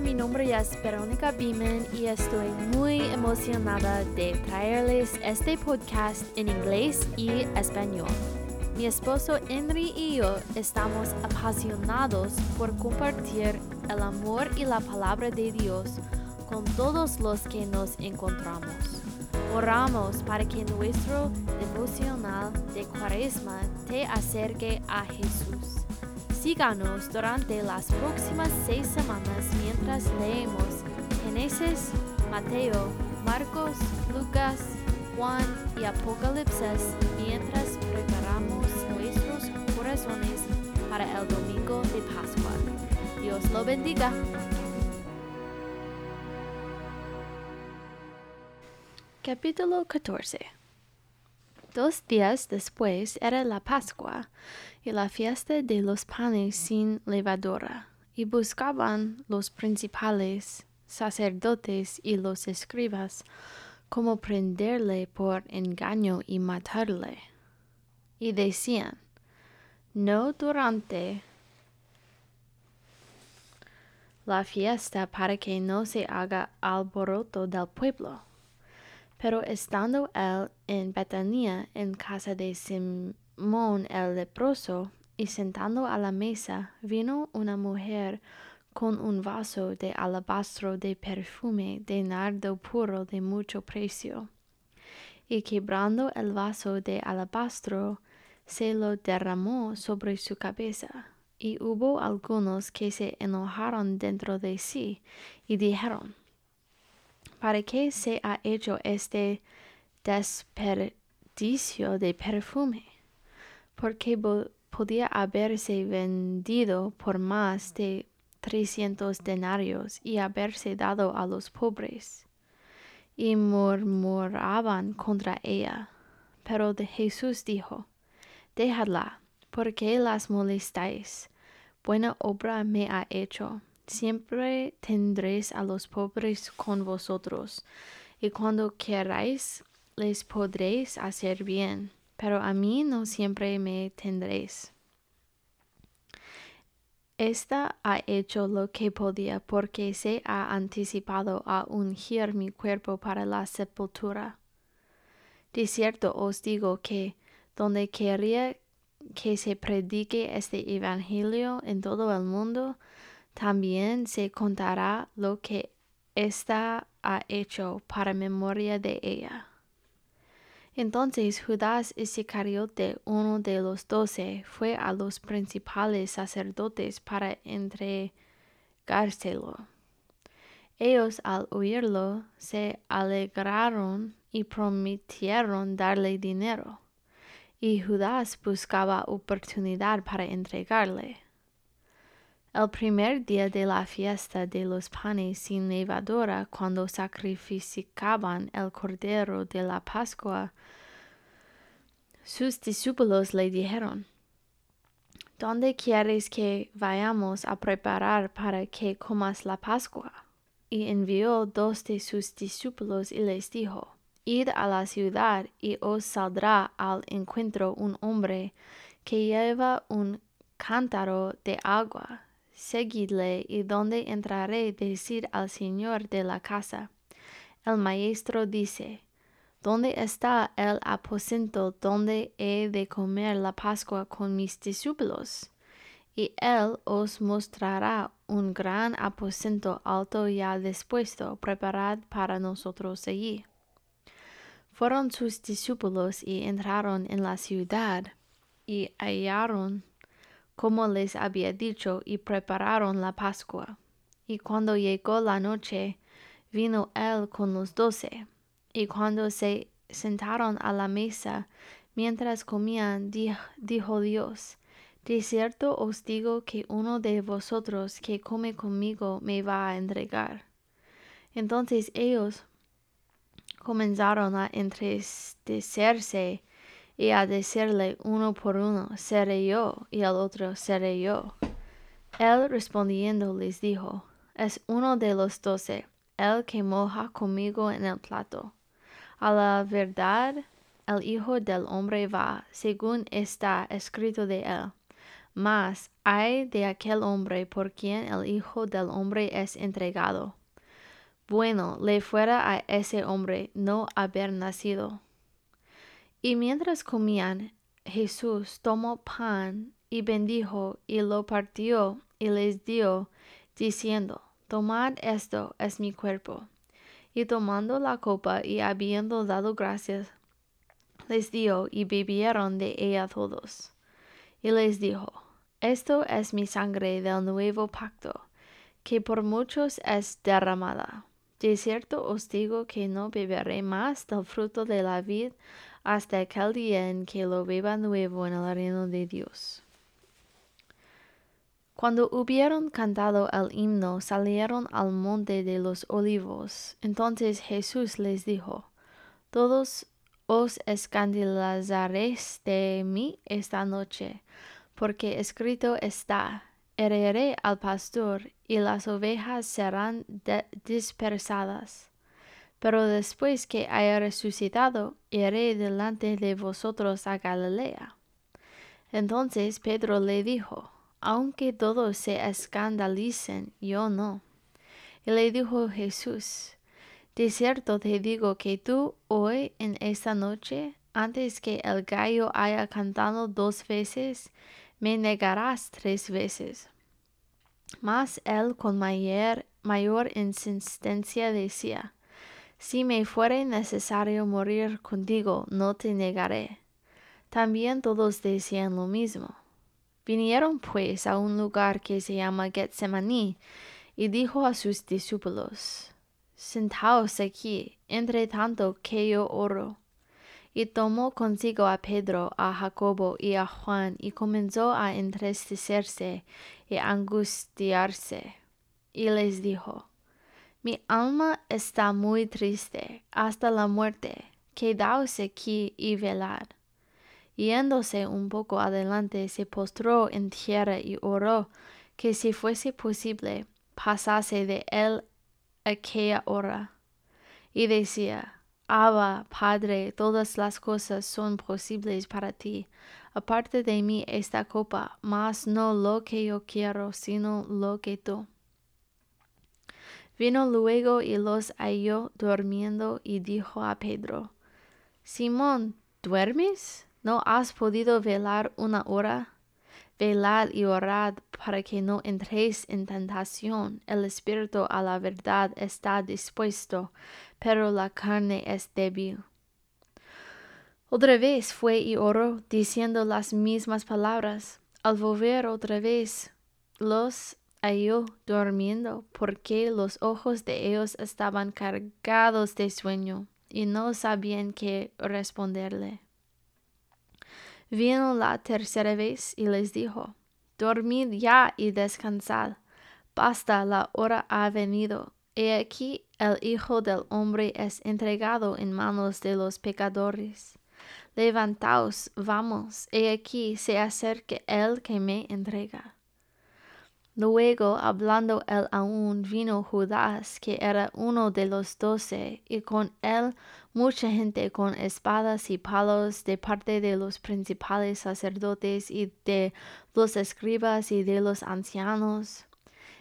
Mi nombre es Verónica Beeman y estoy muy emocionada de traerles este podcast en inglés y español. Mi esposo Henry y yo estamos apasionados por compartir el amor y la palabra de Dios con todos los que nos encontramos. Oramos para que nuestro devocional de Cuaresma te acerque a Jesús. Síganos durante las próximas seis semanas mientras leemos Génesis, Mateo, Marcos, Lucas, Juan y Apocalipsis mientras preparamos nuestros corazones para el domingo de Pascua. Dios lo bendiga. Capítulo 14 Dos días después era la Pascua y la fiesta de los panes sin levadura, y buscaban los principales sacerdotes y los escribas cómo prenderle por engaño y matarle. Y decían, no durante la fiesta para que no se haga alboroto del pueblo. Pero estando él en Betania, en casa de Simón el leproso, y sentando a la mesa, vino una mujer con un vaso de alabastro de perfume de nardo puro de mucho precio. Y quebrando el vaso de alabastro, se lo derramó sobre su cabeza. Y hubo algunos que se enojaron dentro de sí, y dijeron, ¿Para qué se ha hecho este desperdicio de perfume? Porque podía haberse vendido por más de trescientos denarios y haberse dado a los pobres. Y murmuraban contra ella. Pero de Jesús dijo, Dejadla, porque las molestáis? Buena obra me ha hecho siempre tendréis a los pobres con vosotros, y cuando queráis les podréis hacer bien, pero a mí no siempre me tendréis. Esta ha hecho lo que podía porque se ha anticipado a ungir mi cuerpo para la sepultura. De cierto os digo que donde quería que se predique este Evangelio en todo el mundo, también se contará lo que ésta ha hecho para memoria de ella. Entonces Judas Iscariote, uno de los doce, fue a los principales sacerdotes para entregárselo. Ellos al oírlo se alegraron y prometieron darle dinero, y Judas buscaba oportunidad para entregarle. El primer día de la fiesta de los panes sin levadura, cuando sacrificaban el cordero de la Pascua, sus discípulos le dijeron, ¿Dónde quieres que vayamos a preparar para que comas la Pascua? Y envió dos de sus discípulos y les dijo, Id a la ciudad y os saldrá al encuentro un hombre que lleva un cántaro de agua seguidle y donde entraré decir al señor de la casa. El maestro dice, ¿Dónde está el aposento donde he de comer la Pascua con mis discípulos? Y él os mostrará un gran aposento alto ya dispuesto, preparad para nosotros allí. Fueron sus discípulos y entraron en la ciudad y hallaron como les había dicho, y prepararon la Pascua. Y cuando llegó la noche, vino él con los doce. Y cuando se sentaron a la mesa, mientras comían, dijo Dios, De cierto os digo que uno de vosotros que come conmigo me va a entregar. Entonces ellos comenzaron a entristecerse y a decirle uno por uno, seré yo, y al otro, seré yo. Él respondiendo les dijo, es uno de los doce, el que moja conmigo en el plato. A la verdad, el Hijo del Hombre va, según está escrito de él. Mas hay de aquel hombre por quien el Hijo del hombre es entregado. Bueno le fuera a ese hombre no haber nacido. Y mientras comían, Jesús tomó pan y bendijo y lo partió y les dio, diciendo, Tomad esto es mi cuerpo. Y tomando la copa y habiendo dado gracias, les dio y bebieron de ella todos. Y les dijo, Esto es mi sangre del nuevo pacto, que por muchos es derramada. De cierto os digo que no beberé más del fruto de la vid hasta aquel día en que lo beba nuevo en el reino de Dios. Cuando hubieron cantado el himno, salieron al monte de los olivos. Entonces Jesús les dijo, Todos os escandalizaréis de mí esta noche, porque escrito está, heriré al pastor y las ovejas serán dispersadas. Pero después que haya resucitado, iré delante de vosotros a Galilea. Entonces Pedro le dijo, aunque todos se escandalicen, yo no. Y le dijo Jesús, de cierto te digo que tú hoy en esta noche, antes que el gallo haya cantado dos veces, me negarás tres veces. Mas él con mayor, mayor insistencia decía, Si me fuere necesario morir contigo, no te negaré. También todos decían lo mismo. Vinieron pues a un lugar que se llama Getsemaní, y dijo a sus discípulos, Sentaos aquí, entre tanto que yo oro. Y tomó consigo a Pedro, a Jacobo y a Juan, y comenzó a entristecerse y angustiarse. Y les dijo, Mi alma está muy triste hasta la muerte, quedaos aquí y velad. Yéndose un poco adelante, se postró en tierra y oró que si fuese posible pasase de él aquella hora. Y decía, Abba, Padre, todas las cosas son posibles para ti. Aparte de mí esta copa, mas no lo que yo quiero, sino lo que tú. Vino luego y los halló durmiendo y dijo a Pedro, Simón, ¿duermes? ¿No has podido velar una hora? Velad y orad para que no entréis en tentación. El espíritu a la verdad está dispuesto, pero la carne es débil. Otra vez fue y oró, diciendo las mismas palabras. Al volver otra vez, los halló durmiendo, porque los ojos de ellos estaban cargados de sueño, y no sabían qué responderle. Vino la tercera vez y les dijo, Dormid ya y descansad. Basta, la hora ha venido. He aquí el Hijo del Hombre es entregado en manos de los pecadores. Levantaos, vamos, he aquí se acerca el que me entrega. Luego, hablando él aún, vino Judas, que era uno de los doce, y con él mucha gente con espadas y palos de parte de los principales sacerdotes y de los escribas y de los ancianos.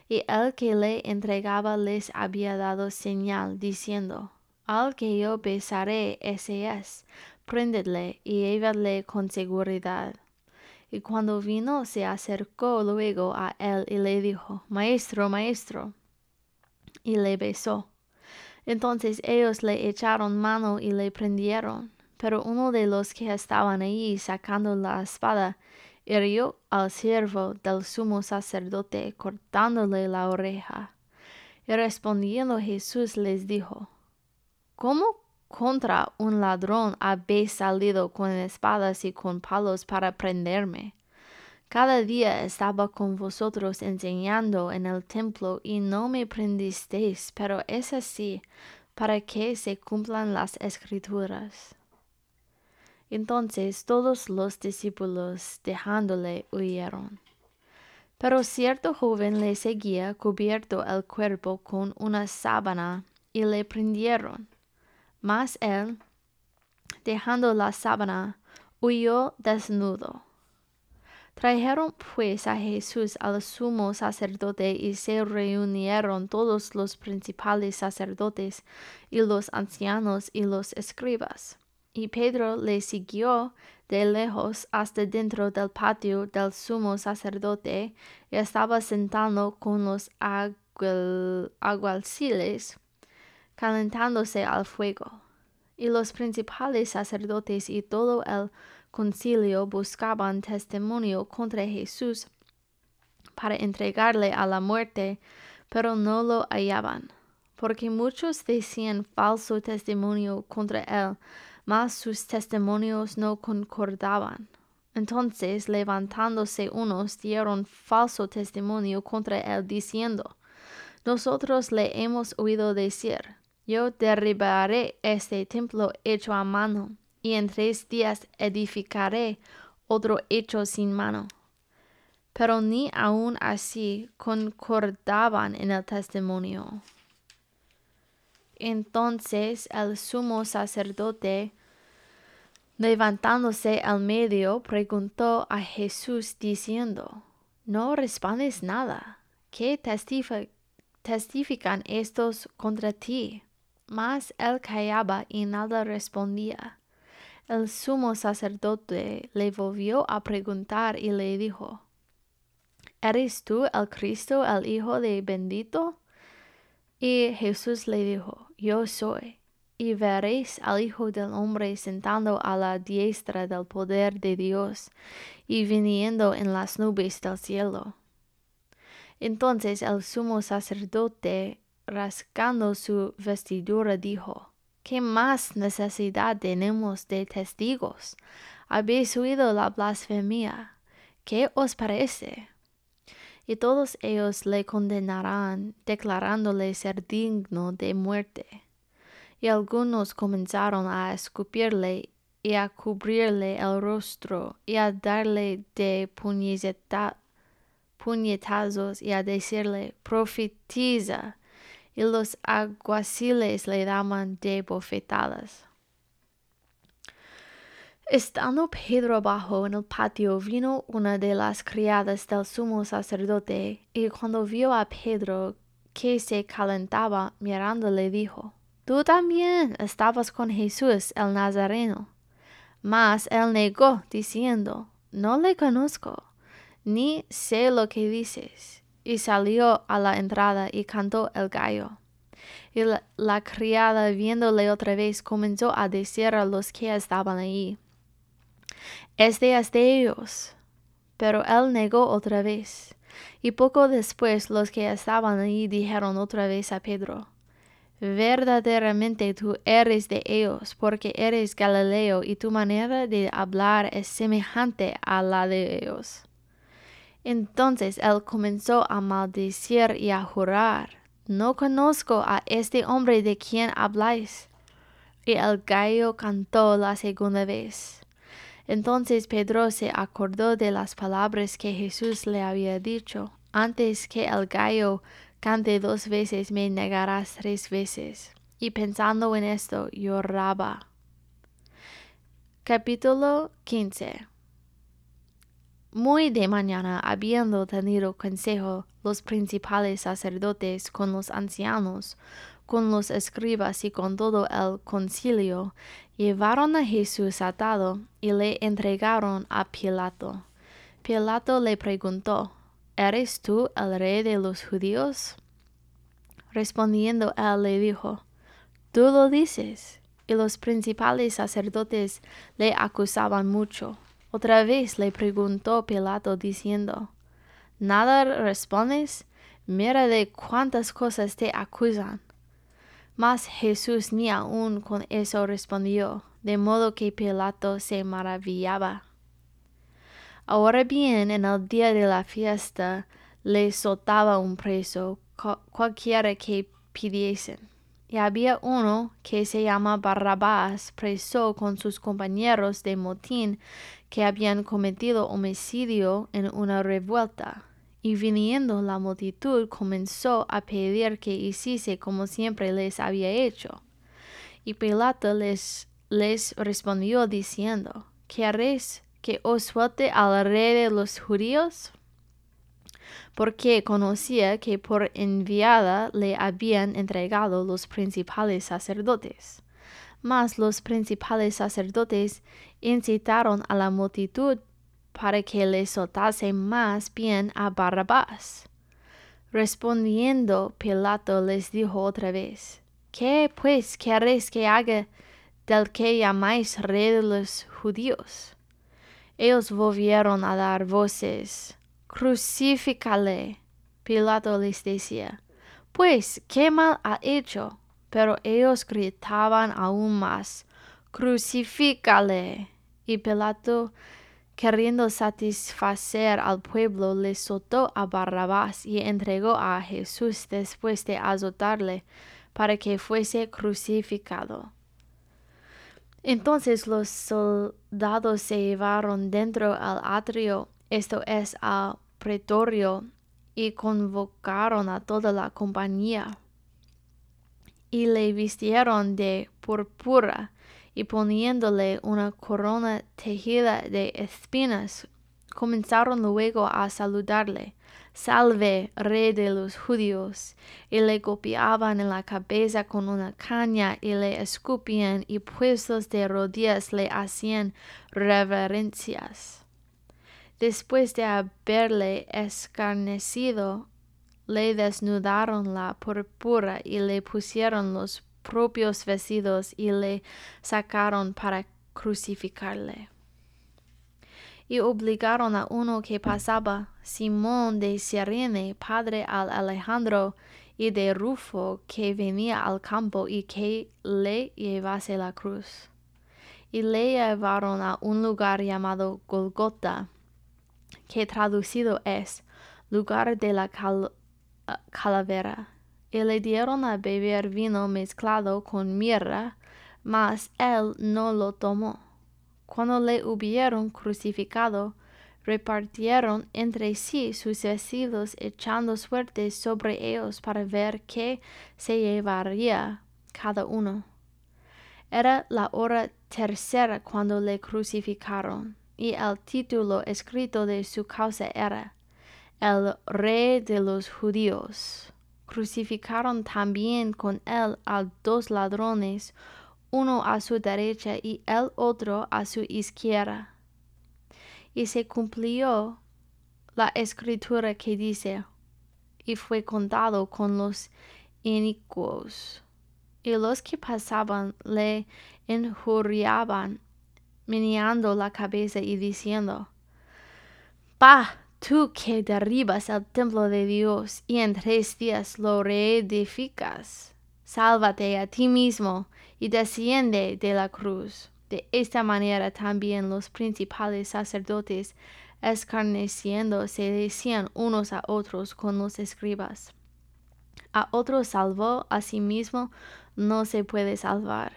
Y el que le entregaba les había dado señal, diciendo, Al que yo besaré, ese es, prendedle y llevadle con seguridad. Y cuando vino, se acercó luego a él y le dijo, Maestro, Maestro. Y le besó. Entonces ellos le echaron mano y le prendieron. Pero uno de los que estaban allí sacando la espada, hirió al siervo del sumo sacerdote, cortándole la oreja. Y respondiendo Jesús les dijo, ¿Cómo contra un ladrón habéis salido con espadas y con palos para prenderme. Cada día estaba con vosotros enseñando en el templo y no me prendisteis, pero es así para que se cumplan las escrituras. Entonces todos los discípulos dejándole huyeron. Pero cierto joven le seguía cubierto el cuerpo con una sábana y le prendieron. Mas él, dejando la sábana, huyó desnudo. Trajeron pues a Jesús al sumo sacerdote y se reunieron todos los principales sacerdotes y los ancianos y los escribas. Y Pedro le siguió de lejos hasta dentro del patio del sumo sacerdote y estaba sentado con los aguaciles calentándose al fuego. Y los principales sacerdotes y todo el concilio buscaban testimonio contra Jesús para entregarle a la muerte, pero no lo hallaban, porque muchos decían falso testimonio contra él, mas sus testimonios no concordaban. Entonces, levantándose unos, dieron falso testimonio contra él, diciendo, Nosotros le hemos oído decir, Yo derribaré este templo hecho a mano, y en tres días edificaré otro hecho sin mano. Pero ni aun así concordaban en el testimonio. Entonces el sumo sacerdote, levantándose al medio, preguntó a Jesús diciendo, ¿No respondes nada? ¿Qué testifican estos contra ti? Mas él callaba y nada respondía. El sumo sacerdote le volvió a preguntar y le dijo, ¿Eres tú el Cristo, el Hijo de bendito? Y Jesús le dijo, Yo soy. Y veréis al Hijo del Hombre sentando a la diestra del poder de Dios y viniendo en las nubes del cielo. Entonces el sumo sacerdote, rascando su vestidura, dijo, ¿Qué más necesidad tenemos de testigos? Habéis oído la blasfemia. ¿Qué os parece? Y todos ellos le condenarán, declarándole ser digno de muerte. Y algunos comenzaron a escupirle y a cubrirle el rostro y a darle de puñetazos y a decirle, profetiza y los aguaciles le daban de bofetadas. Estando Pedro abajo en el patio, vino una de las criadas del sumo sacerdote, y cuando vio a Pedro que se calentaba mirándole, dijo, Tú también estabas con Jesús el Nazareno. Mas él negó, diciendo, No le conozco, ni sé lo que dices y salió a la entrada y cantó el gallo. Y la, criada, viéndole otra vez, comenzó a decir a los que estaban allí, Este es de ellos. Pero él negó otra vez. Y poco después los que estaban allí dijeron otra vez a Pedro, Verdaderamente tú eres de ellos, porque eres Galileo y tu manera de hablar es semejante a la de ellos. Entonces él comenzó a maldecir y a jurar, No conozco a este hombre de quien habláis. Y el gallo cantó la segunda vez. Entonces Pedro se acordó de las palabras que Jesús le había dicho, antes que el gallo cante dos veces me negarás tres veces. Y pensando en esto, lloraba. Capítulo 15 muy de mañana, habiendo tenido consejo los principales sacerdotes con los ancianos, con los escribas y con todo el concilio, llevaron a Jesús atado y le entregaron a Pilato. Pilato le preguntó, ¿Eres tú el rey de los judíos? Respondiendo él le dijo, Tú lo dices. Y los principales sacerdotes le acusaban mucho. Otra vez le preguntó Pilato diciendo, ¿Nada respondes? Mira de cuántas cosas te acusan. Mas Jesús ni aun con eso respondió, de modo que Pilato se maravillaba. Ahora bien, en el día de la fiesta, le soltaba un preso, cualquiera que pidiesen. Y había uno que se llama Barrabás, preso con sus compañeros de motín que habían cometido homicidio en una revuelta. Y viniendo la multitud comenzó a pedir que hiciese como siempre les había hecho. Y Pilato les, les respondió diciendo, ¿Queréis que os suelte al rey de los judíos? Porque conocía que por enviada le habían entregado los principales sacerdotes. Mas los principales sacerdotes incitaron a la multitud para que le soltase más bien a Barrabás. Respondiendo Pilato les dijo otra vez, ¿Qué pues queréis que haga del que llamáis rey de los judíos? Ellos volvieron a dar voces, Crucifícale. Pilato les decía, Pues, ¿qué mal ha hecho? Pero ellos gritaban aún más, Crucifícale. Y Pilato queriendo satisfacer al pueblo, le soltó a Barrabás y entregó a Jesús después de azotarle para que fuese crucificado. Entonces los soldados se llevaron dentro al atrio, esto es al pretorio, y convocaron a toda la compañía. Y le vistieron de púrpura y poniéndole una corona tejida de espinas, comenzaron luego a saludarle, Salve, rey de los judíos, y le golpeaban en la cabeza con una caña y le escupían y puestos de rodillas le hacían reverencias. Después de haberle escarnecido, le desnudaron la púrpura y le pusieron los propios vestidos y le sacaron para crucificarle. Y obligaron a uno que pasaba, Simón de Sirene, padre al Alejandro, y de Rufo, que venía al campo y que le llevase la cruz. Y le llevaron a un lugar llamado Golgota, que traducido es lugar de la calavera y le dieron a beber vino mezclado con mirra, mas él no lo tomó. Cuando le hubieron crucificado, repartieron entre sí sus vestidos echando suertes sobre ellos para ver qué se llevaría cada uno. Era la hora tercera cuando le crucificaron, y el título escrito de su causa era El Rey de los Judíos crucificaron también con él a dos ladrones, uno a su derecha y el otro a su izquierda. Y se cumplió la escritura que dice, y fue contado con los inicuos. Y los que pasaban le injuriaban, meneando la cabeza y diciendo, Pa, tú que derribas el templo de Dios y en tres días lo reedificas, sálvate a ti mismo y desciende de la cruz. De esta manera también los principales sacerdotes, escarneciendo, se decían unos a otros con los escribas. A otro salvó, a sí mismo no se puede salvar.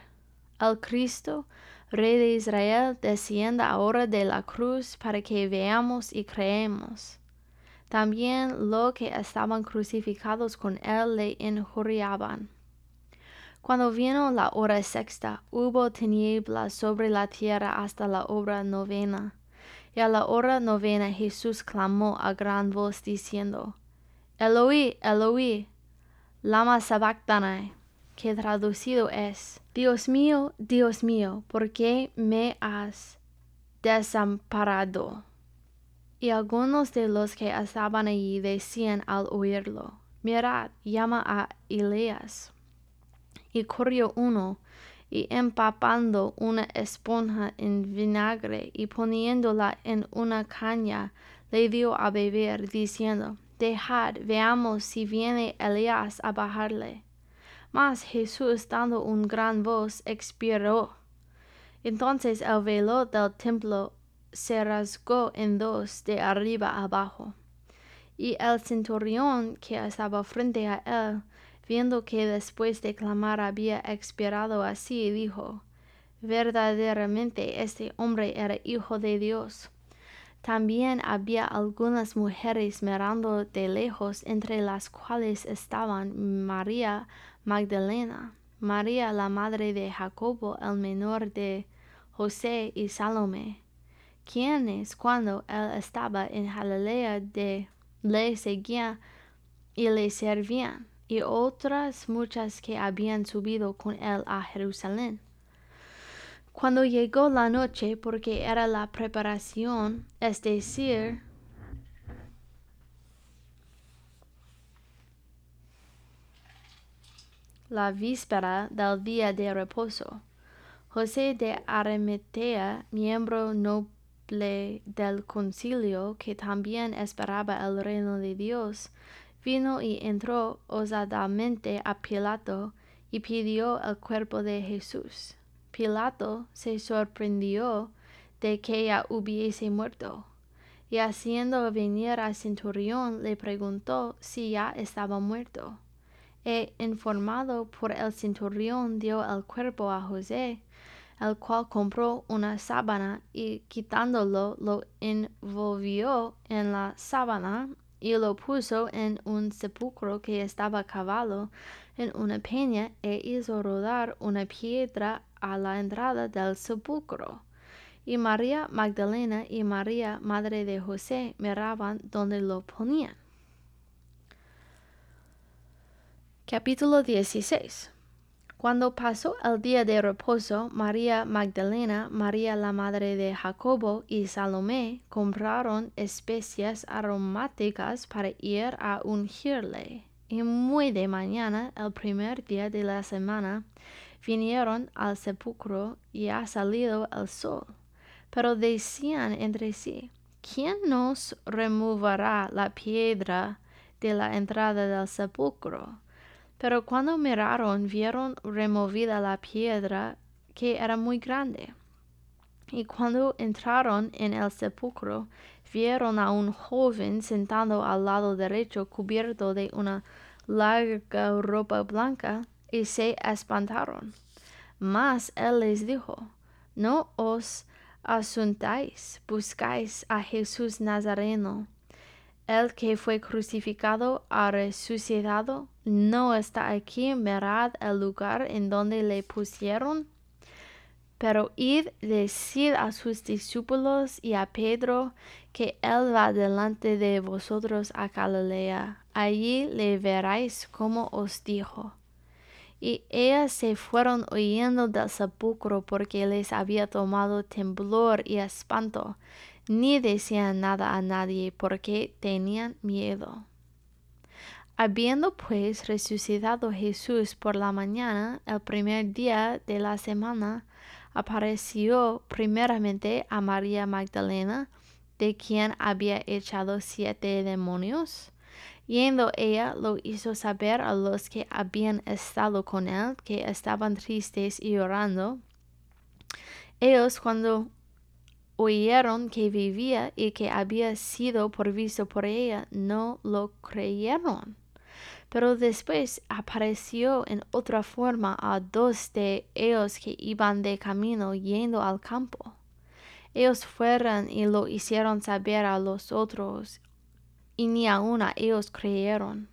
Al Cristo Rey de Israel, descienda ahora de la cruz para que veamos y creemos. También los que estaban crucificados con él le injuriaban. Cuando vino la hora sexta, hubo tinieblas sobre la tierra hasta la hora novena. Y a la hora novena Jesús clamó a gran voz diciendo, Eloi, Eloi, lama sabachthani, que traducido es, Dios mío, Dios mío, ¿por qué me has desamparado? Y algunos de los que estaban allí decían al oírlo, mirad, llama a Elías. Y corrió uno, y empapando una esponja en vinagre y poniéndola en una caña, le dio a beber, diciendo, Dejad, veamos si viene Elías a bajarle. Mas Jesús dando un gran voz expiró. Entonces el velo del templo se rasgó en dos de arriba abajo. Y el centurión que estaba frente a él, viendo que después de clamar había expirado así, dijo, verdaderamente este hombre era hijo de Dios. También había algunas mujeres mirando de lejos, entre las cuales estaban María Magdalena, María la madre de Jacobo el menor de José y Salomé, quienes cuando él estaba en Galilea de, le seguían y le servían, y otras muchas que habían subido con él a Jerusalén. Cuando llegó la noche, porque era la preparación, es decir, la víspera del día de reposo, José de Arimatea, miembro noble del concilio, que también esperaba el reino de Dios, vino y entró osadamente a Pilato y pidió el cuerpo de Jesús. Pilato se sorprendió de que ya hubiese muerto, y haciendo venir al centurión le preguntó si ya estaba muerto. E informado por el centurión dio el cuerpo a José, el cual compró una sábana y quitándolo lo envolvió en la sábana y lo puso en un sepulcro que estaba cavado en una peña e hizo rodar una piedra a la entrada del sepulcro. Y María Magdalena y María, madre de José, miraban donde lo ponían. Capítulo 16 Cuando pasó el día de reposo, María Magdalena, María la madre de Jacobo y Salomé compraron especias aromáticas para ir a ungirle. Y muy de mañana, el primer día de la semana, vinieron al sepulcro y ha salido el sol. Pero decían entre sí, ¿quién nos removerá la piedra de la entrada del sepulcro? Pero cuando miraron, vieron removida la piedra que era muy grande. Y cuando entraron en el sepulcro, vieron a un joven sentado al lado derecho cubierto de una larga ropa blanca, y se espantaron. Mas él les dijo, No os asuntáis, buscáis a Jesús Nazareno el que fue crucificado ha resucitado, no está aquí, mirad el lugar en donde le pusieron. Pero id, decid a sus discípulos y a Pedro que él va delante de vosotros a Galilea. Allí le veréis como os dijo. Y ellas se fueron huyendo del sepulcro porque les había tomado temblor y espanto ni decían nada a nadie porque tenían miedo. Habiendo pues resucitado Jesús por la mañana, el primer día de la semana, apareció primeramente a María Magdalena, de quien había echado siete demonios. Yendo ella lo hizo saber a los que habían estado con él, que estaban tristes y llorando. Ellos cuando oyeron que vivía y que había sido provisto por ella, no lo creyeron. Pero después apareció en otra forma a dos de ellos que iban de camino yendo al campo. Ellos fueron y lo hicieron saber a los otros, y ni aun a ellos creyeron.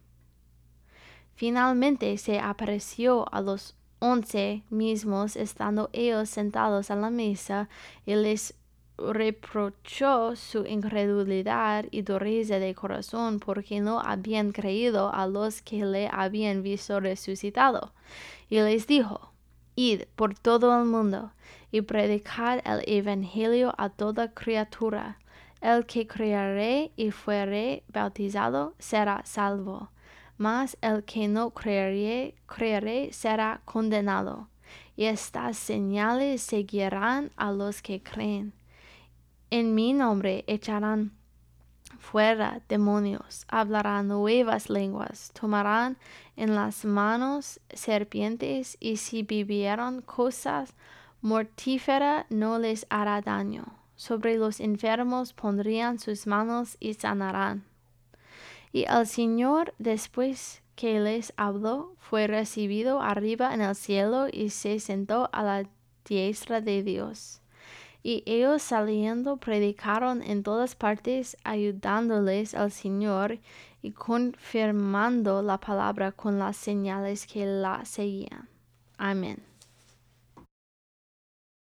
Finalmente se apareció a los once mismos estando ellos sentados a la mesa y les reprochó su incredulidad y dureza de corazón porque no habían creído a los que le habían visto resucitado. Y les dijo, Id por todo el mundo y predicad el Evangelio a toda criatura. El que creeré y fuere bautizado será salvo, mas el que no creeré, creeré será condenado. Y estas señales seguirán a los que creen en mi nombre echarán fuera demonios, hablarán nuevas lenguas, tomarán en las manos serpientes y si vivieron cosas mortíferas no les hará daño. Sobre los enfermos pondrían sus manos y sanarán. Y el Señor, después que les habló, fue recibido arriba en el cielo y se sentó a la diestra de Dios. Y ellos saliendo predicaron en todas partes, ayudándoles al Señor y confirmando la palabra con las señales que la seguían. Amén.